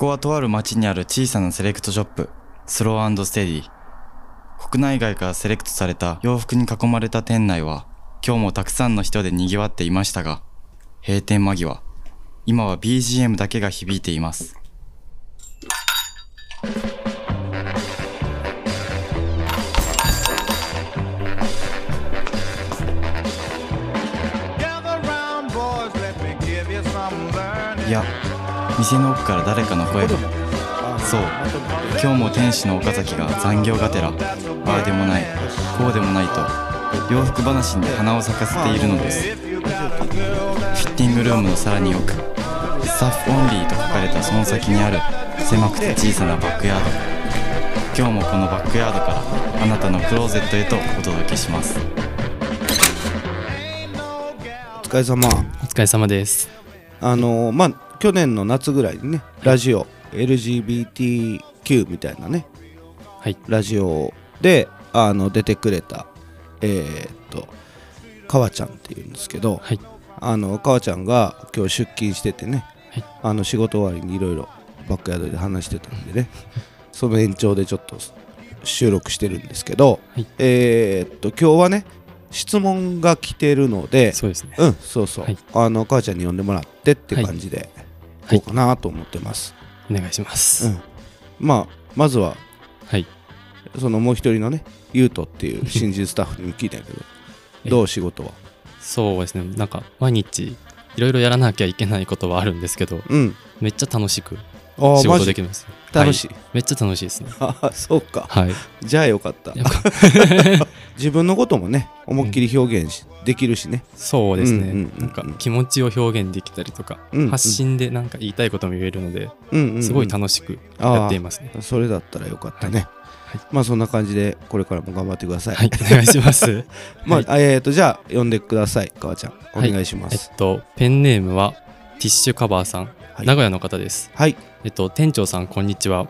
こはとある町にある小さなセレクトショップ、スローステディ。国内外からセレクトされた洋服に囲まれた店内は、今日もたくさんの人で賑わっていましたが、閉店間際、今は BGM だけが響いています。いや、店の奥から誰かの声が。そう、今日も店主の岡崎が残業がてら、ああでもない、こうでもないと、洋服話に花を咲かせているのです。フィッティングルームのさらに奥スタッフオンリーと書かれたその先にある狭くて小さなバックヤード今日もこのバックヤードからあなたのクローゼットへとお届けしますお疲れ様お疲れ様です。あのまあ去年の夏ぐらいにねラジオ LGBTQ みたいなねはい。ラジオであの出てくれたえーっとかわちゃんっていうんですけど、はい。あのかわちゃんが今日出勤しててね、はい。あの仕事終わりにいろいろバックヤードで話してたんでね その延長でちょっと収録してるんですけど、はい。えーっと今日はね質問が来てるのでそうですね。うんそうそう、はい。あの母ちゃんに呼んでもらってって感じで。はいこうかなと思ってます、お願いします。うんまあまずははい。そのもう一人のねゆうとっていう 新人スタッフに聞いたんやけどえどう仕事は？そうですね。なんか、毎日、いろいろやらなきゃいけないことはあるんですけど、うんめっちゃ楽しく仕事できますよ。楽しい、はい。めっちゃ楽しいですね。ああそうか。はい。じゃあよかった。自分のこともね思いっきり表現し、できるしね。そうですね、うんうんうんうん。なんか気持ちを表現できたりとか、うんうん。発信でなんか言いたいことも言えるので、うんうんうん。すごい楽しくやっていますね。それだったらよかったね、はい。まあそんな感じでこれからも頑張ってください、はい、お願いします。まあ、はいえーとじゃあ呼んでくださいかわちゃん。おはい。願いします。えっと、ペンネームはティッシュカバーさん、はい。名古屋の方です。はいえっと、店長さん、こんにちは。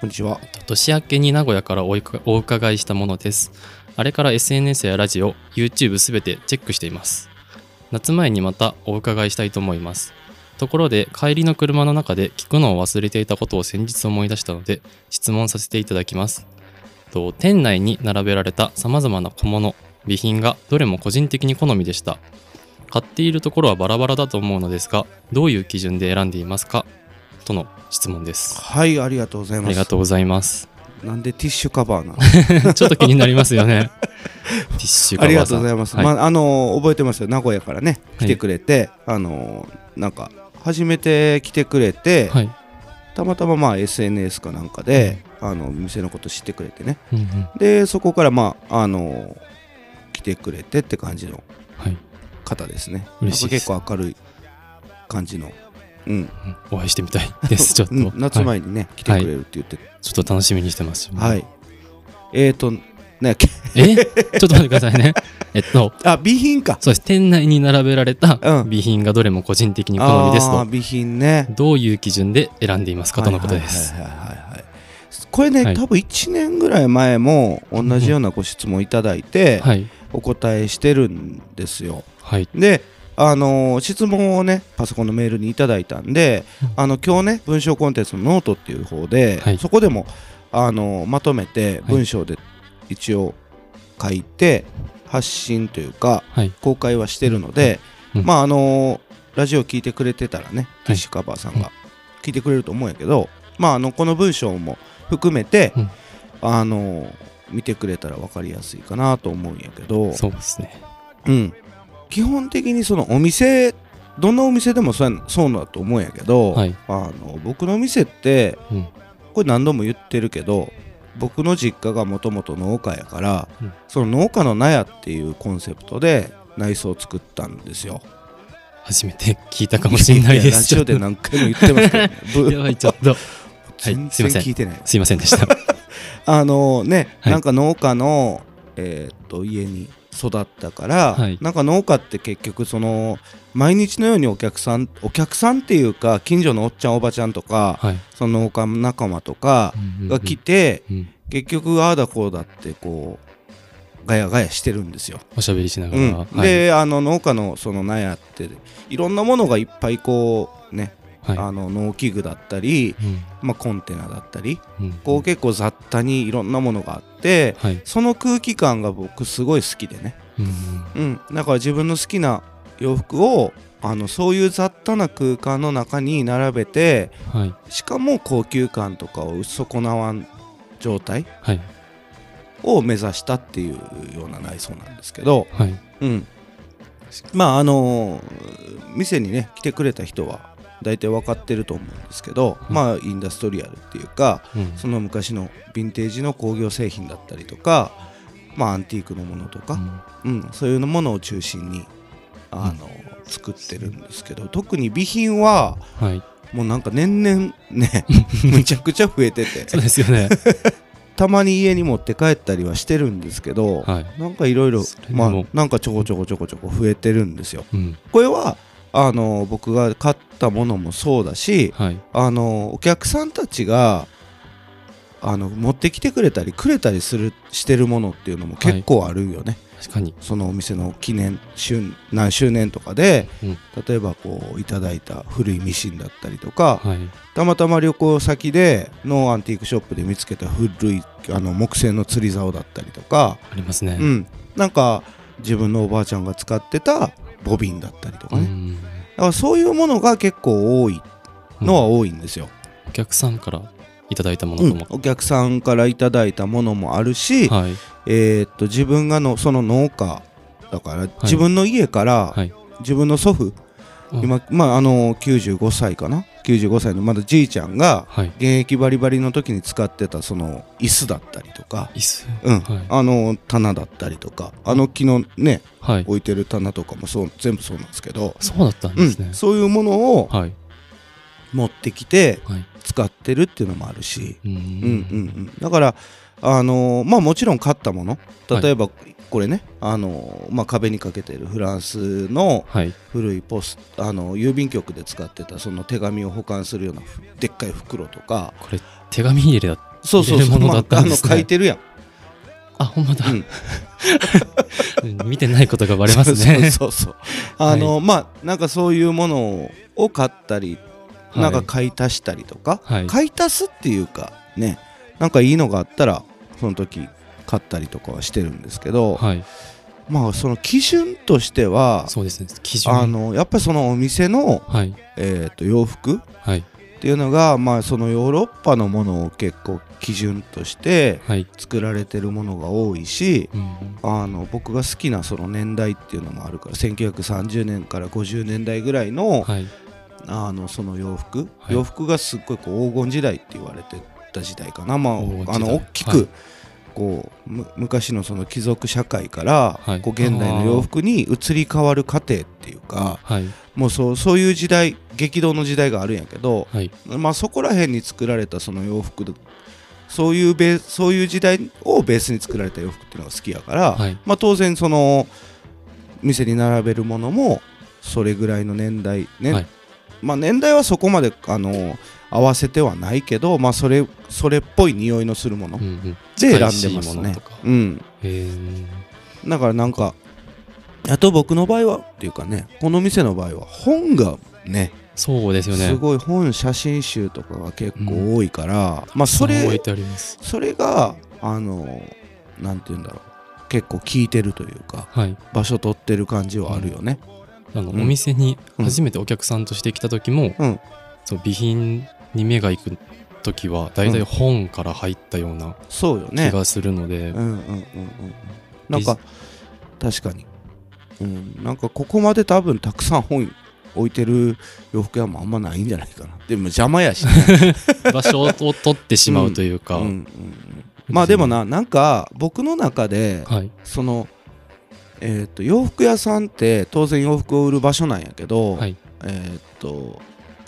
こんにちは年明けに名古屋からおお伺いしたものです。あれから SNS やラジオ、YouTube すべてチェックしています。夏前にまたお伺いしたいと思います。ところで、帰りの車の中で聞くのを忘れていたことを先日思い出したので、質問させていただきます。と店内に並べられた様々な小物、備品がどれも個人的に好みでした。買っているところはバラバラだと思うのですが、どういう基準で選んでいますか？との質問です。はいありがとうございあますりがとうございます。なんでティッシュカバーなの？ちょっと気になりますよね。ティッシュカバーありがとうございます。はいまあ、あのー覚えてますよ。名古屋からね、はい来てくれて、あのーなんか、初めて来てくれて、はい。たまたままあ SNS かなんかで、あの、店のこと知ってくれてね。うんうんで、そこからまあ、あのー来てくれてって感じのはい。方ですね。嬉しい結構明るい感じの。うん。うんお会いしてみたいです。ちょっと。うん夏はい前にね、来てくれるって言って。ちょっと楽しみにしてます。はい。えーと、ね、け？え？ちょっと待ってくださいね。えっと、あ、備品か。そうです。店内に並べられたうん備品がどれも個人的に好みですと。備品ね。どういう基準で選んでいますか？とのことです。はいはいはいこれね、はい多分1年ぐらい前も同じようなご質問いただいてはい。お答えしてるんですよ。はい。で、あのー質問をねパソコンのメールにいただいたんで、あの今日ね文章コンテンツのノートっていう方で、はい。そこでも、あのーまとめて文章で一応書いて発信というかはい。公開はしてるので、うん。まああのーラジオ聞いてくれてたらね、ティッシュカバーさんが聞いてくれると思うんやけど、まああのこの文章も含めて、うん。あのー見てくれたら分かりやすいかなと思うんやけど、そうですね。うん、基本的にそのお店どんなお店でもそうやそうだと思うんやけど、はい。あの僕の店ってうん。これ何度も言ってるけど僕の実家がもともと農家やから、うんその農家の納屋っていうコンセプトで内装を作ったんですよ。初めて聞いたかもしれないです。やラジオで何回も言ってますけど、ね ぶやばい、ちょっと。全すいません然聞いてない。すいませんでした。あのね、はいなんか農家の、えーっと家に育ったから、はいなんか農家って結局その毎日のようにお客さんお客さんっていうか近所のおっちゃんおばちゃんとか、はい。その農家仲間とかうんうんうんが来て、うん結局ああだこうだってこうガヤガヤしてるんですよ。おしゃべりしながうんら。はいであの農家のその納屋っていろんなものがいっぱいこうねはい。あの農機具だったり、うん。まあ、コンテナだったりうん。こう結構雑多にいろんなものがあってはい。その空気感が僕すごい好きでね、うんうん、だから自分の好きな洋服をあのそういう雑多な空間の中に並べてはい。しかも高級感とかを損なわん状態はい。を目指したっていうような内装なんですけど、はい。うん、まああの店にね来てくれた人は大体分かってると思うんですけど、いまあインダストリアルっていうかうん。その昔のヴィンテージの工業製品だったりとかまあアンティークのものとか、うん。そういうものを中心にあの、作ってるんですけど特に備品ははい。もうなんか年々ね むちゃくちゃ増えてて。そうですよね。たまに家に持って帰ったりはしてるんですけど、はい。なんかいろいろまあなんかちょこちょこちょこちょこ増えてるんですよ。うん。これはあの僕が買ったものもそうだしはい。あのお客さんたちがあの持ってきてくれたりくれたりするしてるものっていうのも結構あるよね、確かに。そのお店の記念周何周年とかで、うん。例えばこういただいた古いミシンだったりとか、はい。たまたま旅行先でのアンティークショップで見つけた古いあの木製の釣り竿だったりとか、ありますね。うん、なんか自分のおばあちゃんが使ってたボビンだったりとかね、うん。だからそういうものが結構多いのは多いんですよ、お客さんからいただいたものうん。ともお客さんからいただいたものもあるし、はい。えーっと自分がのその農家だから、自分の家から、はい。自分の祖父うん。今、まあ、あの95歳かな95歳のまだじいちゃんがはい。現役バリバリの時に使ってたその椅子だったりとか、椅子？うん。はい。あの棚だったりとか。あの木のねはい。置いてる棚とかもそう全部そうなんですけど、そうだったんうですね。ん、そういうものをはい。持ってきてはい。使ってるっていうのもあるし、うん。うんうんうん、だからあのーまあもちろん買ったもの。例えばこれね、あのーまあ、壁にかけてるフランスのはい。古いポスあの郵便局で使ってたその手紙を保管するようなふでっかい袋とか。これ手紙入れだそうそうそう、まあ、あの書いてるやん、あほんまだ。うん、見てないことがバレますね。そうそうそうあの、まあなんかそういうものを買ったり、はい。なんか買い足したりとか、はい。買い足すっていうかねなんかいいのがあったらその時買ったりとかはしてるんですけど、はい。まあその基準としてはそうですね。基準。あのやっぱりそのお店の、はい。えー、と洋服っはい。ていうのがまあそのヨーロッパのものを結構基準としてはい。作られてるものが多いしうんあの僕が好きなその年代っていうのもあるから1930年から50年代ぐらいの,、はい。あのその洋服、はい。洋服がすっごいこう黄金時代って言われてた時代かな、まあ、あの大きく、はいこうむ昔のその貴族社会から、はい。こう現代の洋服に移り変わる過程っていうかはい。もうそうそういう時代激動の時代があるんやけど、はい。まあ、そこら辺に作られたその洋服でそういうベーそういう時代をベースに作られた洋服っていうのが好きやから、はい。まあ、当然その店に並べるものもそれぐらいの年代ね、はい。まあ、年代はそこまであの合わせてはないけど、まあ、それそれっぽい匂いのするもの。うんうん。で選んでますね。うん、だからなんかあと僕の場合はっていうかねこの店の場合は本がねそうですよね。すごい本写真集とかが結構多いから、まあそれそれがあのなんて言うんだろう。結構効いてるというかはい。場所取ってる感じはあるよね、あの、うんお店に初めてお客さんとして来た時も、うん。そう備品に目が行く時は大体本から入ったような気がするので、うんうんうんうんなんか確かに。うん。なんかここまで多分たくさん本置いてる洋服屋もあんまないんじゃないかな。でも邪魔やしね。場所を取ってしまうというか、うんうんうんまあでもななんか僕の中ではい。そのえー、と洋服屋さんって当然洋服を売る場所なんやけど、はい。えーっと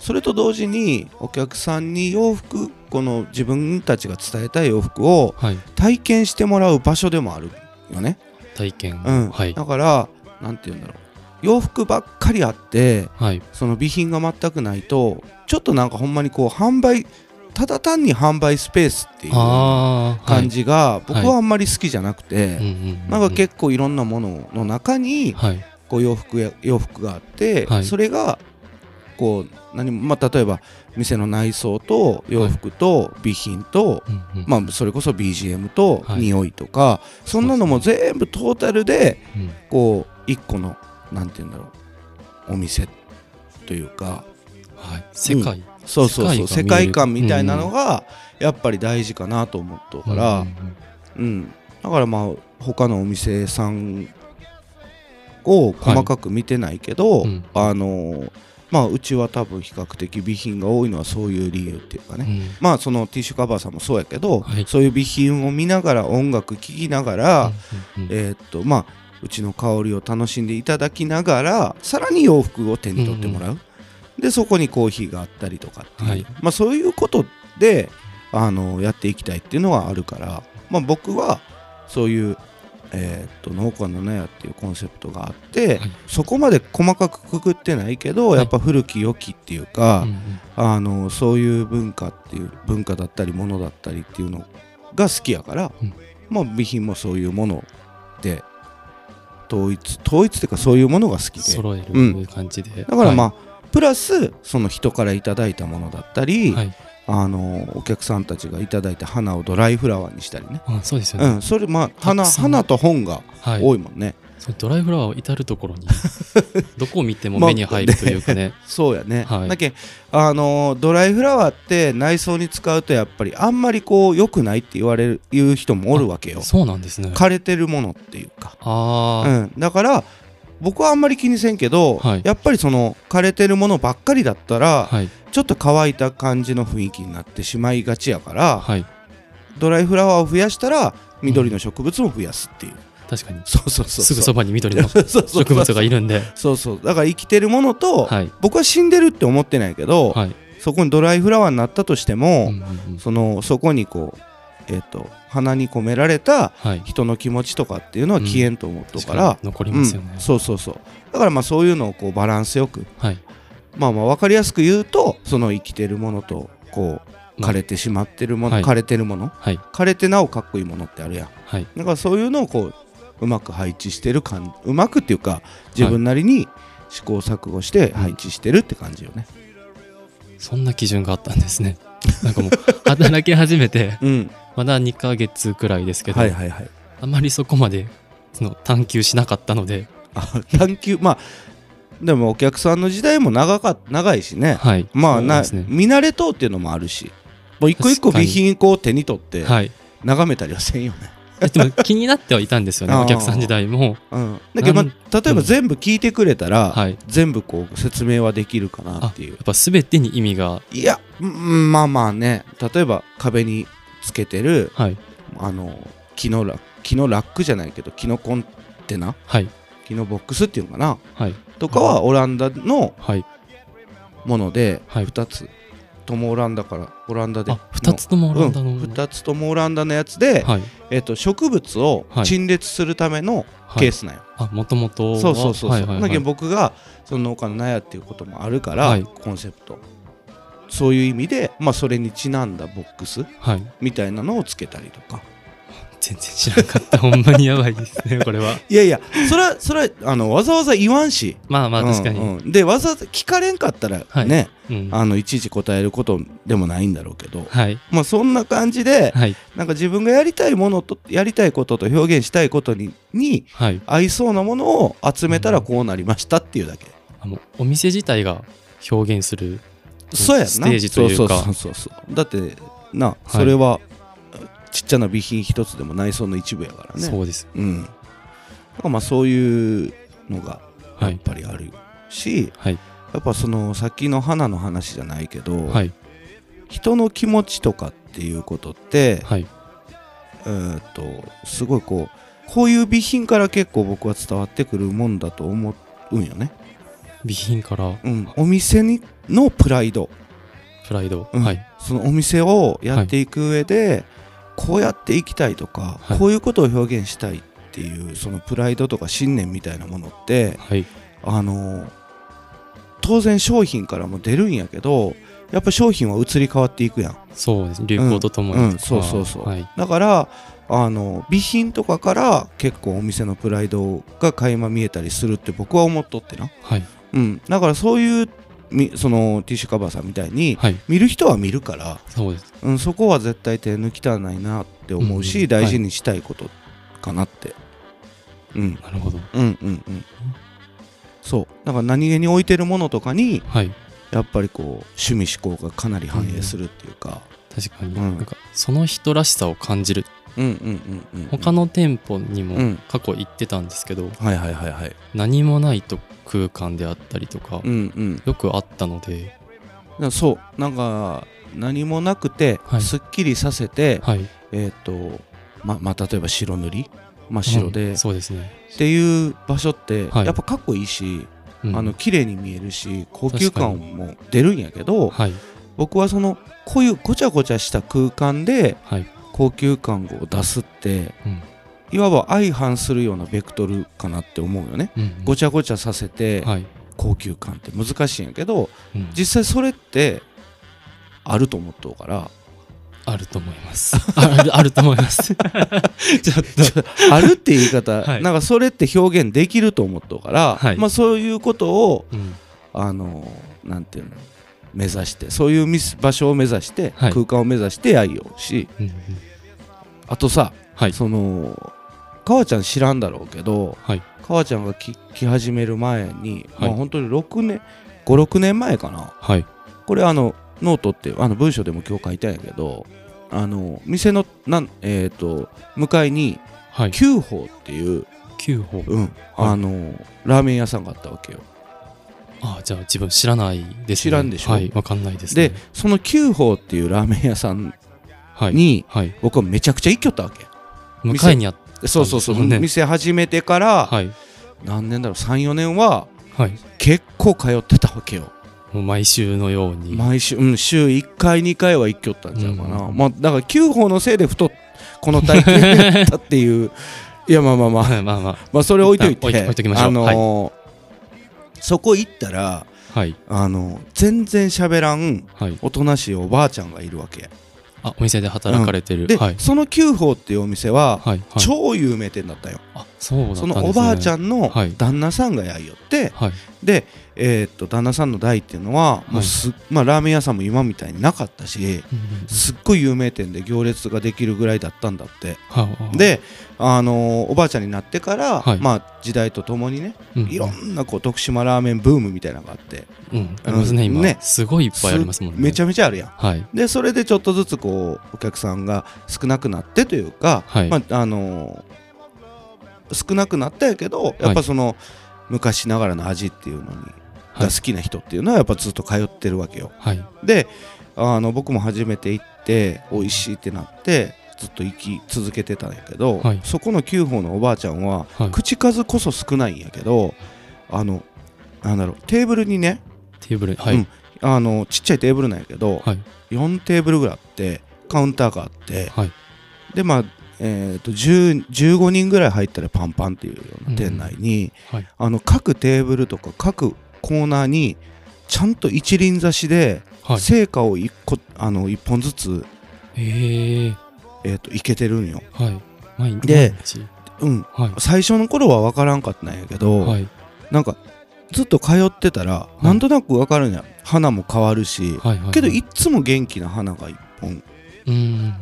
それと同時にお客さんに洋服この自分たちが伝えたい洋服をはい。体験してもらう場所でもあるよね、体験、うん。はい。だからなんて言うんだろう。洋服ばっかりあってはい。その備品が全くないとちょっとなんかほんまにこう販売ただ単に販売スペースっていう感じが僕はあんまり好きじゃなくて、なんか結構いろんなものの中にはい。こう洋服や洋服があって、はい。それがこう何も、まあ、例えば店の内装と洋服と備品と、うんうん。まあ、それこそ BGM とはい。匂いとか、そんなのも全部トータルでうん。こう一個のなんて言うんだろうお店というかはい、世界、そうそうそう。世世界界観みたいなのがやっぱり大事かなと思っとうから、うんうん。うん、だからまあ他のお店さんを細かく見てないけど、はい。うん。あのーまあうちは多分比較的備品が多いのはそういう理由っていうかね、うん。まあそのティッシュカバーさんもそうやけど、はい。そういう備品を見ながら音楽聴きながら、うんうんえーっとまあうちの香りを楽しんでいただきながらさらに洋服を手に取ってもらう、でそこにコーヒーがあったりとかっていう、はい。まあそういうことであのやっていきたいっていうのはあるから、まあ、僕はそういう、えーっと農家の納屋っていうコンセプトがあって、はい。そこまで細かくくくってないけど、はい。やっぱ古き良きっていうか、うんうん。あのそういう文化っていう文化だったりものだったりっていうのが好きやから、うん。まあ備品もそういうもので統一統一っていうかそういうものが好きで。揃えるうん。感じで、だからまあ、プラスその人からいただいたものだったり、はい、はいあのお客さんたちがいただいた花をドライフラワーにしたりね、あそうですよね、うん、それまあ花花と本がはい、多いもんね、そうドライフラワーを至る所に どこを見ても目に入るというかね、そうやね、はい。だけあのドライフラワーって内装に使うとやっぱりあんまりこう良くないって言われる言う人もおるわけよ。そうなんですね。枯れてるものっていうか、ああ、うん、だから僕はあんまり気にせんけど、はい。やっぱりその枯れてるものばっかりだったら、はい。ちょっと乾いた感じの雰囲気になってしまいがちやから、はい。ドライフラワーを増やしたら緑の植物も増やすっていう、確かに。そうそうそうすぐそばに緑の 植物がいるんで。そうそう。だから生きてるものと、はい。僕は死んでるって思ってないけど、はい、そこにドライフラワーになったとしても、うんうんうん。そのそこにこうえっ、と鼻に込められたはい。人の気持ちとかっていうのは消えんと思うとから、確かに残りますよね。うん、そうそうそう。だからまあそういうのをこうバランスよく。はい。まあまあ分かりやすく言うとその生きてるものとこうまあ。枯れてしまってるもの、はい。枯れてるもの。はい。枯れてなおかっこいいものってあるやん。はい。だからそういうのをこううまく配置してる感うまくっていうか自分なりに試行錯誤して配置してるって感じよね。そんな基準があったんですね。なんかもう 働き始めて。うんまだ2ヶ月くらいですけど、はいはいはい。あまりそこまでその探求しなかったので。あ探求まあでもお客さんの時代も長か長いしね。はい。まあな、ね。見慣れとうっていうのもあるし。もう一個一個備品こう手に取ってはい眺めたりはせんよね、でも気になってはいたんですよね お客さん時代も。うん、だけど、まあ、例えば全部聞いてくれたら、はい。や全部こう説明はできるかなっていう。っぱ全てに意味が。いやうんまあまあね。例えば壁につけてるはい。あの木のラ木のラックじゃないけど木のコンテナ？はい。木のボックスっていうのかな？はい。とかはオランダのはい。ものではい。2つともオランダからオランダであ2つともオランダの、うん、2つともオランダのやつで、はい。えっと植物をはい。陳列するためのはい。ケースなんよ、あもともとは？そうそうそうそう、はいはいはい。だけど僕がその農家の納屋っていうこともあるから、はい。コンセプトそういう意味で、まあ、それにちなんだボックスはい。みたいなのをつけたりとか。全然知らなかった。ほんまにやばいですねこれは。いやいやそれはそれはあのわざわざ言わんし。まあまあ確かに、うん。うんでわざわざ聞かれんかったらはい。ね、うん。あのいちいち答えることでもないんだろうけど、はい。まあそんな感じではい。なんか自分がやりたいものとやりたいことと表現したいことににはい。合いそうなものを集めたらこうなりましたっていうだけ、あもうお店自体が表現するそうやステージというか。そうそうそうそう。だってなそれはちっちゃな備品一つでも内装の一部やからね。そうです。うん。だからまあそういうのがやはい。っぱりあるし、はい。やっぱそのさっきの花の話じゃないけど、はい。人の気持ちとかっていうことって、はい。えーっとすごいこうこういう備品から結構僕は伝わってくるもんだと思うんよね、備品から。うん、お店にのプライド、プライド、うん。はい。そのお店をやっていく上で、こうやっていきたいとか、はい。こういうことを表現したいっていうそのプライドとか信念みたいなものってはい。あの当然商品からも出るんやけどやっぱ商品は移り変わっていくやん。そうです流行とともに、うん。うん。そうそうそう。はい。だからあの備品とかから結構お店のプライドが垣間見えたりするって僕は思っとってな、はいうん、だからそういうみそのティッシュカバーさんみたいにはい。見る人は見るから、そうです。うん、そこは絶対手抜きたないなって思うし、うんうん。大事にしたいことかなって、うん、なるほど。うんうんうん。そう。だから何気に置いてるものとかにはい。やっぱりこう趣味思考がかなり反映するっていうか、確かに、うん。なんかその人らしさを感じるうん、うんうんうんうん。他の店舗にもうん。過去行ってたんですけど、はいはいはいはい。何もないと空間であったりとか、うんうん。よくあったので。そうなんか何もなくて、はい。すっきりさせて、はい。えっ、とままあ例えば白塗り？真っ白で、はいそうですね、っていう場所って、はい。やっぱかっこいいし、うん。あの綺麗に見えるし高級感も出るんやけどはい。僕はそのこういうごちゃごちゃした空間ではい、高級感を出すってうん。いわば相反するようなベクトルかなって思うよね。うんごちゃごちゃさせてはい、高級感って。難しいんやけどうん。実際それってあると思っとうから。あると思います。あるあると思います。ちょっとあるって言い方、はい。なんかそれって表現できると思っとうから、はい。まあそういうことをうん。あのなんていうの？目指してそういうミス場所を目指して、はい。空間を目指して愛用し。うんうん。あとさ、はい。その川ちゃん知らんだろうけどはい。川ちゃんがき来始める前に、はい。まあ本当に6年56年前かな。はい。これあのノートってあの文章でも今日書いたんやけどあの店のなんえっ、と向かいにはい。九宝っていう、9歩うんあのラーメン屋さんがあったわけよあじゃあ自分知らないですね。知らんでしょ？はいわかんないですね。でその九宝っていうラーメン屋さんはいにはい。僕はめちゃくちゃ行きよったわけ。向かいにあっそうそうそう、そうね店始めてから、はい。何年だろう？34年ははい。結構通ってたわけよ。もう毎週のように。毎週、うん、週1回2回は行きよったんちゃうかな、うん。まあだから9宝のせいで太っこの体型になったっていう。いやまあまあまあ。まあまあ。ままあそれ置いといて置いときましょう。あのーそこ行ったらあはい。あの全然喋らんはい。おとなしいおばあちゃんがいるわけ。あお店で働かれてる、で、はい。その九宝っていうお店は、はいはい。超有名店だったよ。あそうだったんですそねのおばあちゃんのはい。旦那さんがやいよって、はい。で、えーっと旦那さんの代っていうのは、もうすまあ、ラーメン屋さんも今みたいになかったしすっごい有名店で行列ができるぐらいだったんだって。はあで、あのーおばあちゃんになってから、はい。まあ、時代とともにねうんいろんなこう徳島ラーメンブームみたいなのがあって。うん。ありますね今。ね。すごいいっぱいありますもんね。めちゃめちゃあるやん。はい。でそれでちょっとずつこうお客さんが少なくなってというか、はい。まああのー少なくなったんやけどやっぱその、昔ながらの味っていうのに、はいが好きな人っていうのはやっぱずっと通ってるわけよ。はい。であの僕も初めて行って美味しいってなってずっと行き続けてたんやけど、はい。そこの9宝のおばあちゃんは、はい。口数こそ少ないんやけどあのなんだろうテーブルにねテーブルはい、うん。あのちっちゃいテーブルなんやけど、はい。4テーブルぐらいあってカウンターがあってはい。でまあえー、と10 15人ぐらい入ったらパンパンっていうような店内に、はい。あの各テーブルとか各コーナーにちゃんと一輪挿しではい。成果を 1, 個あの一本ずつ、ええ。えー、といけてるんよ。はい。毎日。でうん、はい。最初の頃は分からんかったんやけど、はい。なんかずっと通ってたら、い。なんとなく分かるんや。花も変わるし、はいはいけどいっつも元気な花が一本うん。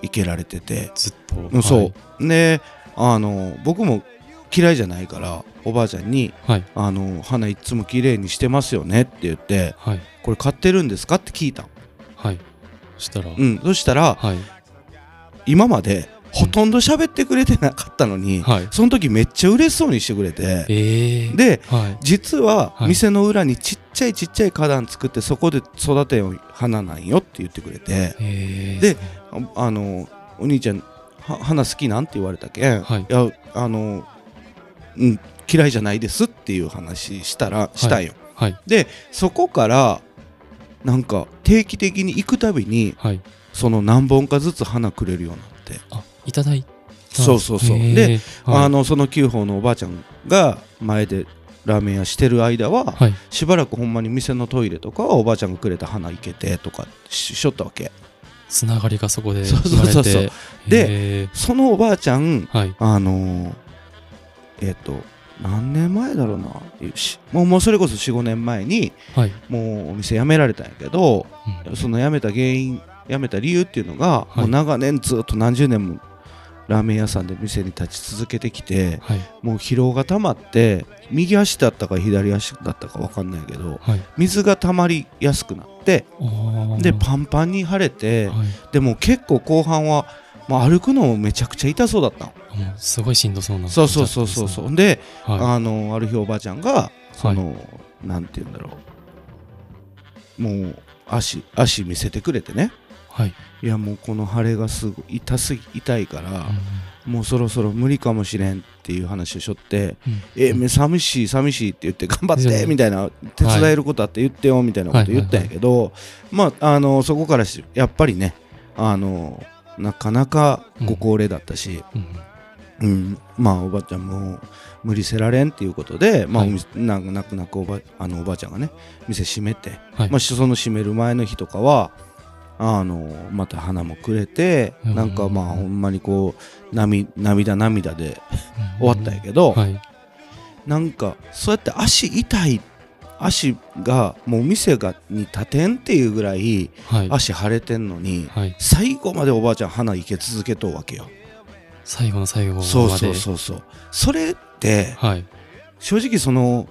いけられてて、ずっと。うんそう。であの僕も嫌いじゃないからおばあちゃんにはい「あの花いっつも綺麗にしてますよね」って言ってはい「これ買ってるんですか?」って聞いたの。はい。そしたら、うん。そしたらはい。今までほとんど喋ってくれてなかったのに、はい。その時めっちゃ嬉しそうにしてくれてええではい。実ははい。店の裏にちっちゃいちっちゃい花壇作ってそこで育てよう花なんよって言ってくれてええでああのお兄ちゃんは花好きなん？って言われたけん、はいやあの、うん、嫌いじゃないですっていう話したらしたんよ、はい。でそこからなんか定期的に行くたびにはい。その何本かずつ花くれるようになって、あいただいたそうそうそう。ではい。あのその9宝のおばあちゃんが前でラーメン屋してる間は、はい。しばらくほんまに店のトイレとかはおばあちゃんがくれた花いけてとかししょったわけ。つながりがそこでそうそうそうそう。でそのおばあちゃんはい。あのーえっ、と何年前だろうなしもうもうそれこそ45年前にはい。もうお店辞められたんやけどうんその辞めた原因辞めた理由っていうのが、はいもう長年ずっと何十年もラーメン屋さんで店に立ち続けてきてはい。もう疲労が溜まって右足だったか左足だったか分かんないけどはい。水が溜まりやすくなってでパンパンに腫れてはい。でも結構後半は、まあ、歩くのもめちゃくちゃ痛そうだったのすごいしんどそうなそうそうそうそうそう。で、はあのある日おばあちゃんがその、なんて言うんだろう。もう足足見せてくれてね。い。はい。いやもうこの腫れがすごい痛すぎ痛いから、うんもうそろそろ無理かもしれんっていう話をしょってうん「えめ寂しい寂しい」って言って「頑張って」みたいな「手伝えることあって言ってよ」みたいなこと言ったんやけどまああのそこからしやっぱりねあのなかなかご高齢だったし、うんうんまあおばあちゃんも無理せられんっていうことで、まあ泣く泣くおばあのおばあちゃんがね店閉めて、はいまあ、その閉める前の日とかはあのまた花もくれて、うんなんかまあほんまにこう涙涙涙で終わったんやけど、はい。なんかそうやって足痛い足がもう店がに立てんっていうぐらいはい。足腫れてんのに、はい。最後までおばあちゃん花生け続けとうわけよ。最後の最後まで。そうそうそうそうそれってはい。正直その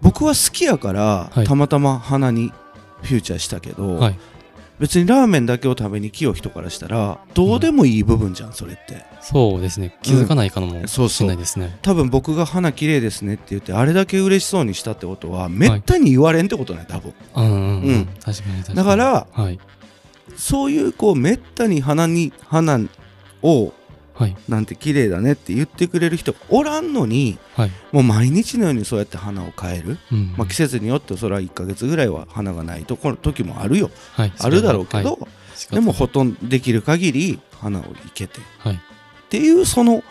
僕は好きやから、はいたまたま花にフューチャーしたけど、はい。別にラーメンだけを食べに来よう人からしたらどうでもいい部分じゃんそれってそうですね。気づかないかもそうそうしれないですね。多分僕が花綺麗ですねって言ってあれだけ嬉しそうにしたってことはめったに言われんってことね多分うんうんううんん。確かに確かに。だからはい。そういうこうめったに花に花をはい。なんて綺麗だねって言ってくれる人がおらんのにはい。もう毎日のようにそうやって花を変える、うんまあ、季節によってそれは1ヶ月ぐらいは花がないとこの時もあるよはい。あるだろうけど、はいでもほとんどできる限り花を生けてっはい。ていうその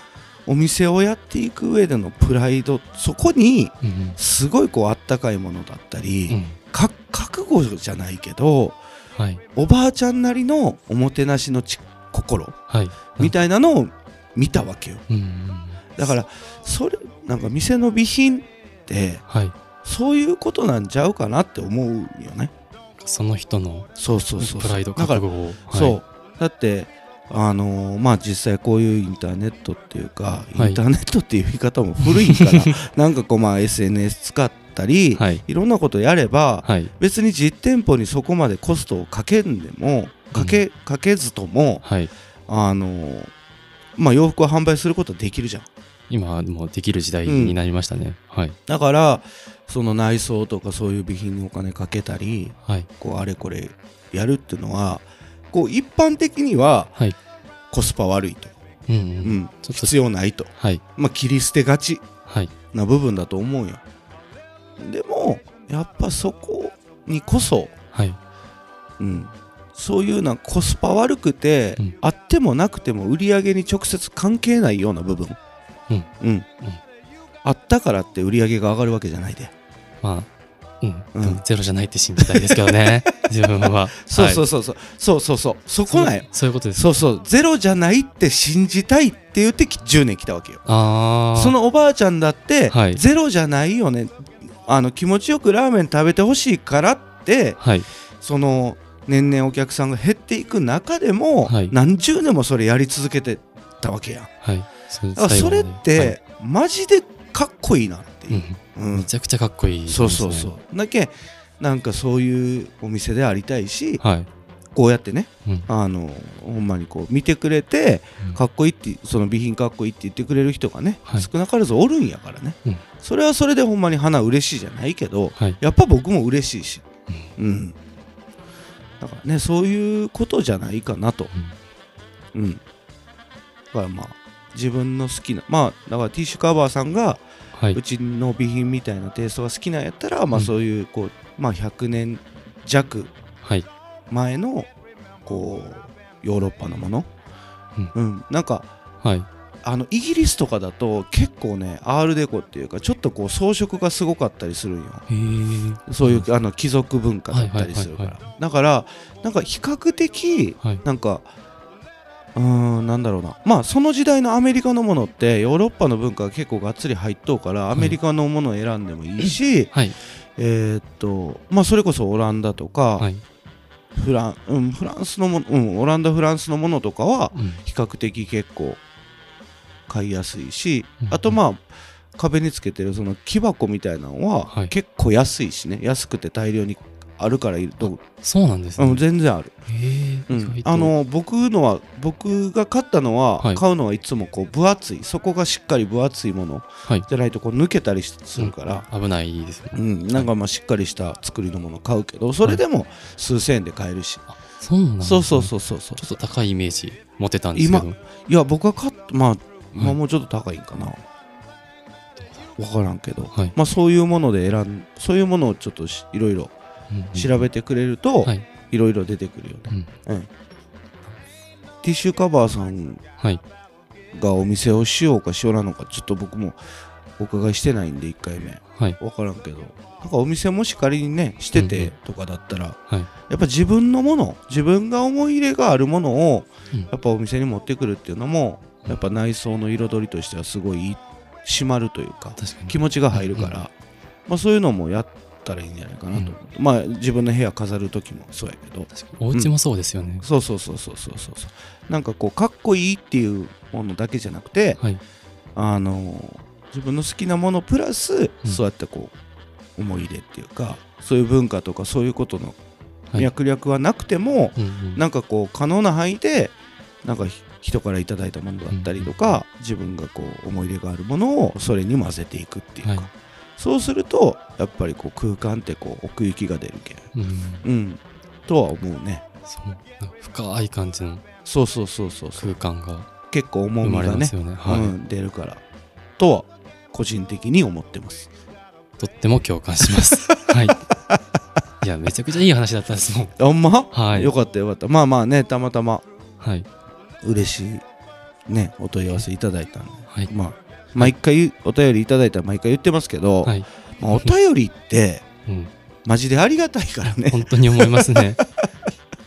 お店をやっていく上でのプライドそこにすごいこうあったかいものだったり、うん。か覚悟じゃないけどはい。おばあちゃんなりのおもてなしのち心はい。みたいなのを見たわけようんうん。だからそれなんか店の備品ってはい。そういうことなんちゃうかなって思うよねその人のそうそうそうプライド、覚悟を。はいそうだってあのーまあ実際こういうインターネットっていうか、はいインターネットっていう言い方も古いから なんかこうまあ SNS 使ったり、はい。い、ろんなことやれば、はい。別に実店舗にそこまでコストをかけんでもかけ,、かけずともはい。あのーまあ洋服を販売することはできるじゃん今はもうできる時代になりましたね。はい。だからその内装とかそういう備品にお金かけたりはい。こうあれこれやるっていうのはこう一般的にははい。コスパ悪いと、うんう。うんん、ちょっと必要ないと、はい。まあ、切り捨てがちはい。な部分だと思うよでもやっぱそこにこそ、はい。うん、そういうなコスパ悪くて、うんあってもなくても売り上げに直接関係ないような部分、うんうんあったからって売り上げが上がるわけじゃないでまあ、うん。うんゼロじゃないって信じたいですけどね。自分は。そうそうう。そうそうそうそうそうそこなんよそういうことです。そうそうゼロじゃないって信じたいって言ってき10年来たわけよああ。そのおばあちゃんだって、はいゼロじゃないよねあの気持ちよくラーメン食べてほしいからってはい。その年々お客さんが減っていく中でも、はい。何十年もそれやり続けてたわけやん。はい。そだからそれって、マジでかっこいいなってはいいう、うん。うん。めちゃくちゃかっこいいね。そうそうそう。だけなんかそういうお店でありたいしはい。こうやってねうん。あのほんまにこう見てくれてうん。かっこいいってその備品かっこいいって言ってくれる人がね、はい。少なからずおるんやからね、うん。それはそれでほんまに花嬉しいじゃないけどはい。やっぱ僕も嬉しいし、うん、だから。ねそういうことじゃないかなと、うん、だからまあ自分の好きなまあだからティッシュカバーさんがはい。うちの備品みたいなテイストが好きなんやったら、まあうん。そういうこうまあ100年弱はい。前のこうヨーロッパのもの、うん。なんかはい。あのイギリスとかだと結構ねアールデコっていうかちょっとこう装飾がすごかったりするんよ。そういうあの貴族文化だったりするかはいはいらだからなんか比較的はい。なんかうーんなんだろうな。まあその時代のアメリカのものってヨーロッパの文化が結構がっつり入っとうからアメリカのものを選んでもいいし、はい。えーっとまあそれこそオランダとか、はい。フランうん、フランスのもの、うん、オランダフランスのものとかはうん。比較的結構買いやすいし、うんあとまあ壁につけてるその木箱みたいなのははい。結構安いしね。安くて大量にあるからいると、そうなんですね。うん、全然ある、へえうん、あの僕のは僕が買ったのは、はい。買うのはいつもこう分厚い底がしっかり分厚いものはい。じゃないとこう抜けたりするから、危ないですね。うん。なんかまあしっかりした作りのもの買うけどそれでも数千円で買えるし、そうなんね。そうそうそうそうそう。ちょっと高いイメージ持ってたんですけど。いや僕が買ったまあ、まあはいもうちょっと高いんかな。分からんけど、はい。まあそういうもので選んそういうものをちょっとしいろいろ調べてくれると、はい。いろいろ出てくるよね、うん。うん。ティッシュカバーさんはい。がお店をしようかしようなのかちょっと僕もお伺いしてないんで1回目。はい。分からんけど。なんかお店もし仮にねしてうんてとかだったら、はい。やっぱ自分のもの自分が思い入れがあるものをうん。やっぱお店に持ってくるっていうのもやっぱ内装の彩りとしてはすごいいい締まるというか気持ちが入るから、うん。うんまあ、そういうのもやったらいいんじゃないかなと思って、まあ自分の部屋飾る時もそうやけど。お家もそうですよね。そうそうそうそうそうそうそう。なんかこうかっこいいっていうものだけじゃなくてはい。あの自分の好きなものプラス、うん。そうやってこう思い入れっていうかそういう文化とかそういうことのはい。脈略はなくても、うんうん。なんかこう可能な範囲でなんかひ人からいただいたものだったりとか、自分がこう思い入れがあるものをそれに混ぜていくっていうか、はい。そうするとやっぱりこう空間ってこう奥行きが出るけん。うんうん。とは思うね。そう。深い感じの。そうそうそうそう空間が結構重みがねねはいうん、出るから。とは個人的に思ってます。とっても共感します。はい。いやめちゃくちゃいい話だったんですもんあんま、はい。よかったよかった。まあまあねたまたま。はい嬉しいねお問い合わせいただいたんで。はい。まあ毎回お便りいただいたら毎回言ってますけど、はい。まあ、お便りって うん。マジでありがたいからね。本当に思いますね。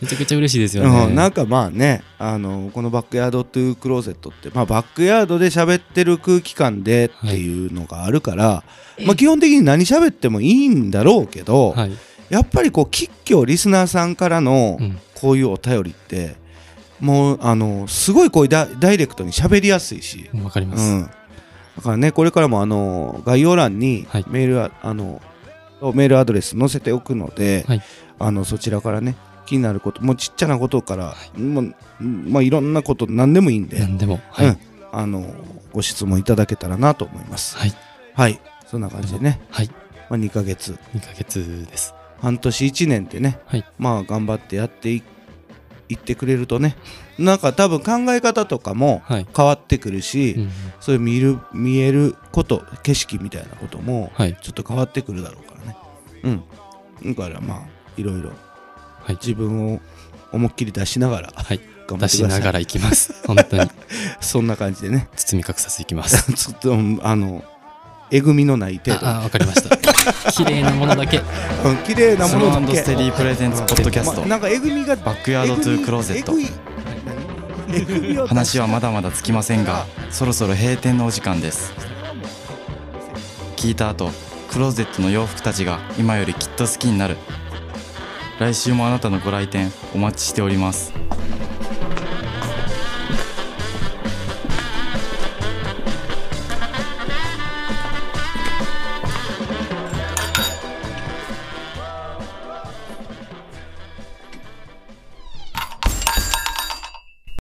めちゃくちゃ嬉しいですよね、うん、なんかまあねあのこのバックヤードトゥークローゼットって、まあ、バックヤードで喋ってる空気感でっていうのがあるから、まあ、基本的に何喋ってもいいんだろうけど、はい、やっぱりこう喫緊リスナーさんからのうん、こういうお便りってもうあのすごいこうダダイレクトに喋りやすいし、わかります、うん、だからねこれからもあの概要欄にはい。メールああのメールアドレス載せておくので、はい。あのそちらからね気になることもうちっちゃなことから、もうまあ、いろんなこと何でもいいんで、何でもはい、うんあのご質問いただけたらなと思います。はい。はい。そんな感じでね、はい。まあ、2ヶ月。2ヶ月です。半年1年ってね、はい。まあ頑張ってやっていいってくれるとねなんか多分考え方とかもはい、変わってくるし、うん、そういう見る見えること景色みたいなこともはい。ちょっと変わってくるだろうからね。うん。だからまあいろいろはい。自分を思いっきり出しながらはい。頑張出しってください。ながら行きます。本当に。そんな感じでね。包み隠さず行きます。ちょっとうんあのえぐみのない程度。わかりました。綺麗なものだけ。うん綺麗なものだけ。ステディプレゼンツポッドキャスト。まなんかえぐみがバックヤードトゥークローゼット。話はまだまだつきませんがそろそろ閉店のお時間です。聞いた後クローゼットの洋服たちが今よりきっと好きになる。来週もあなたのご来店お待ちしております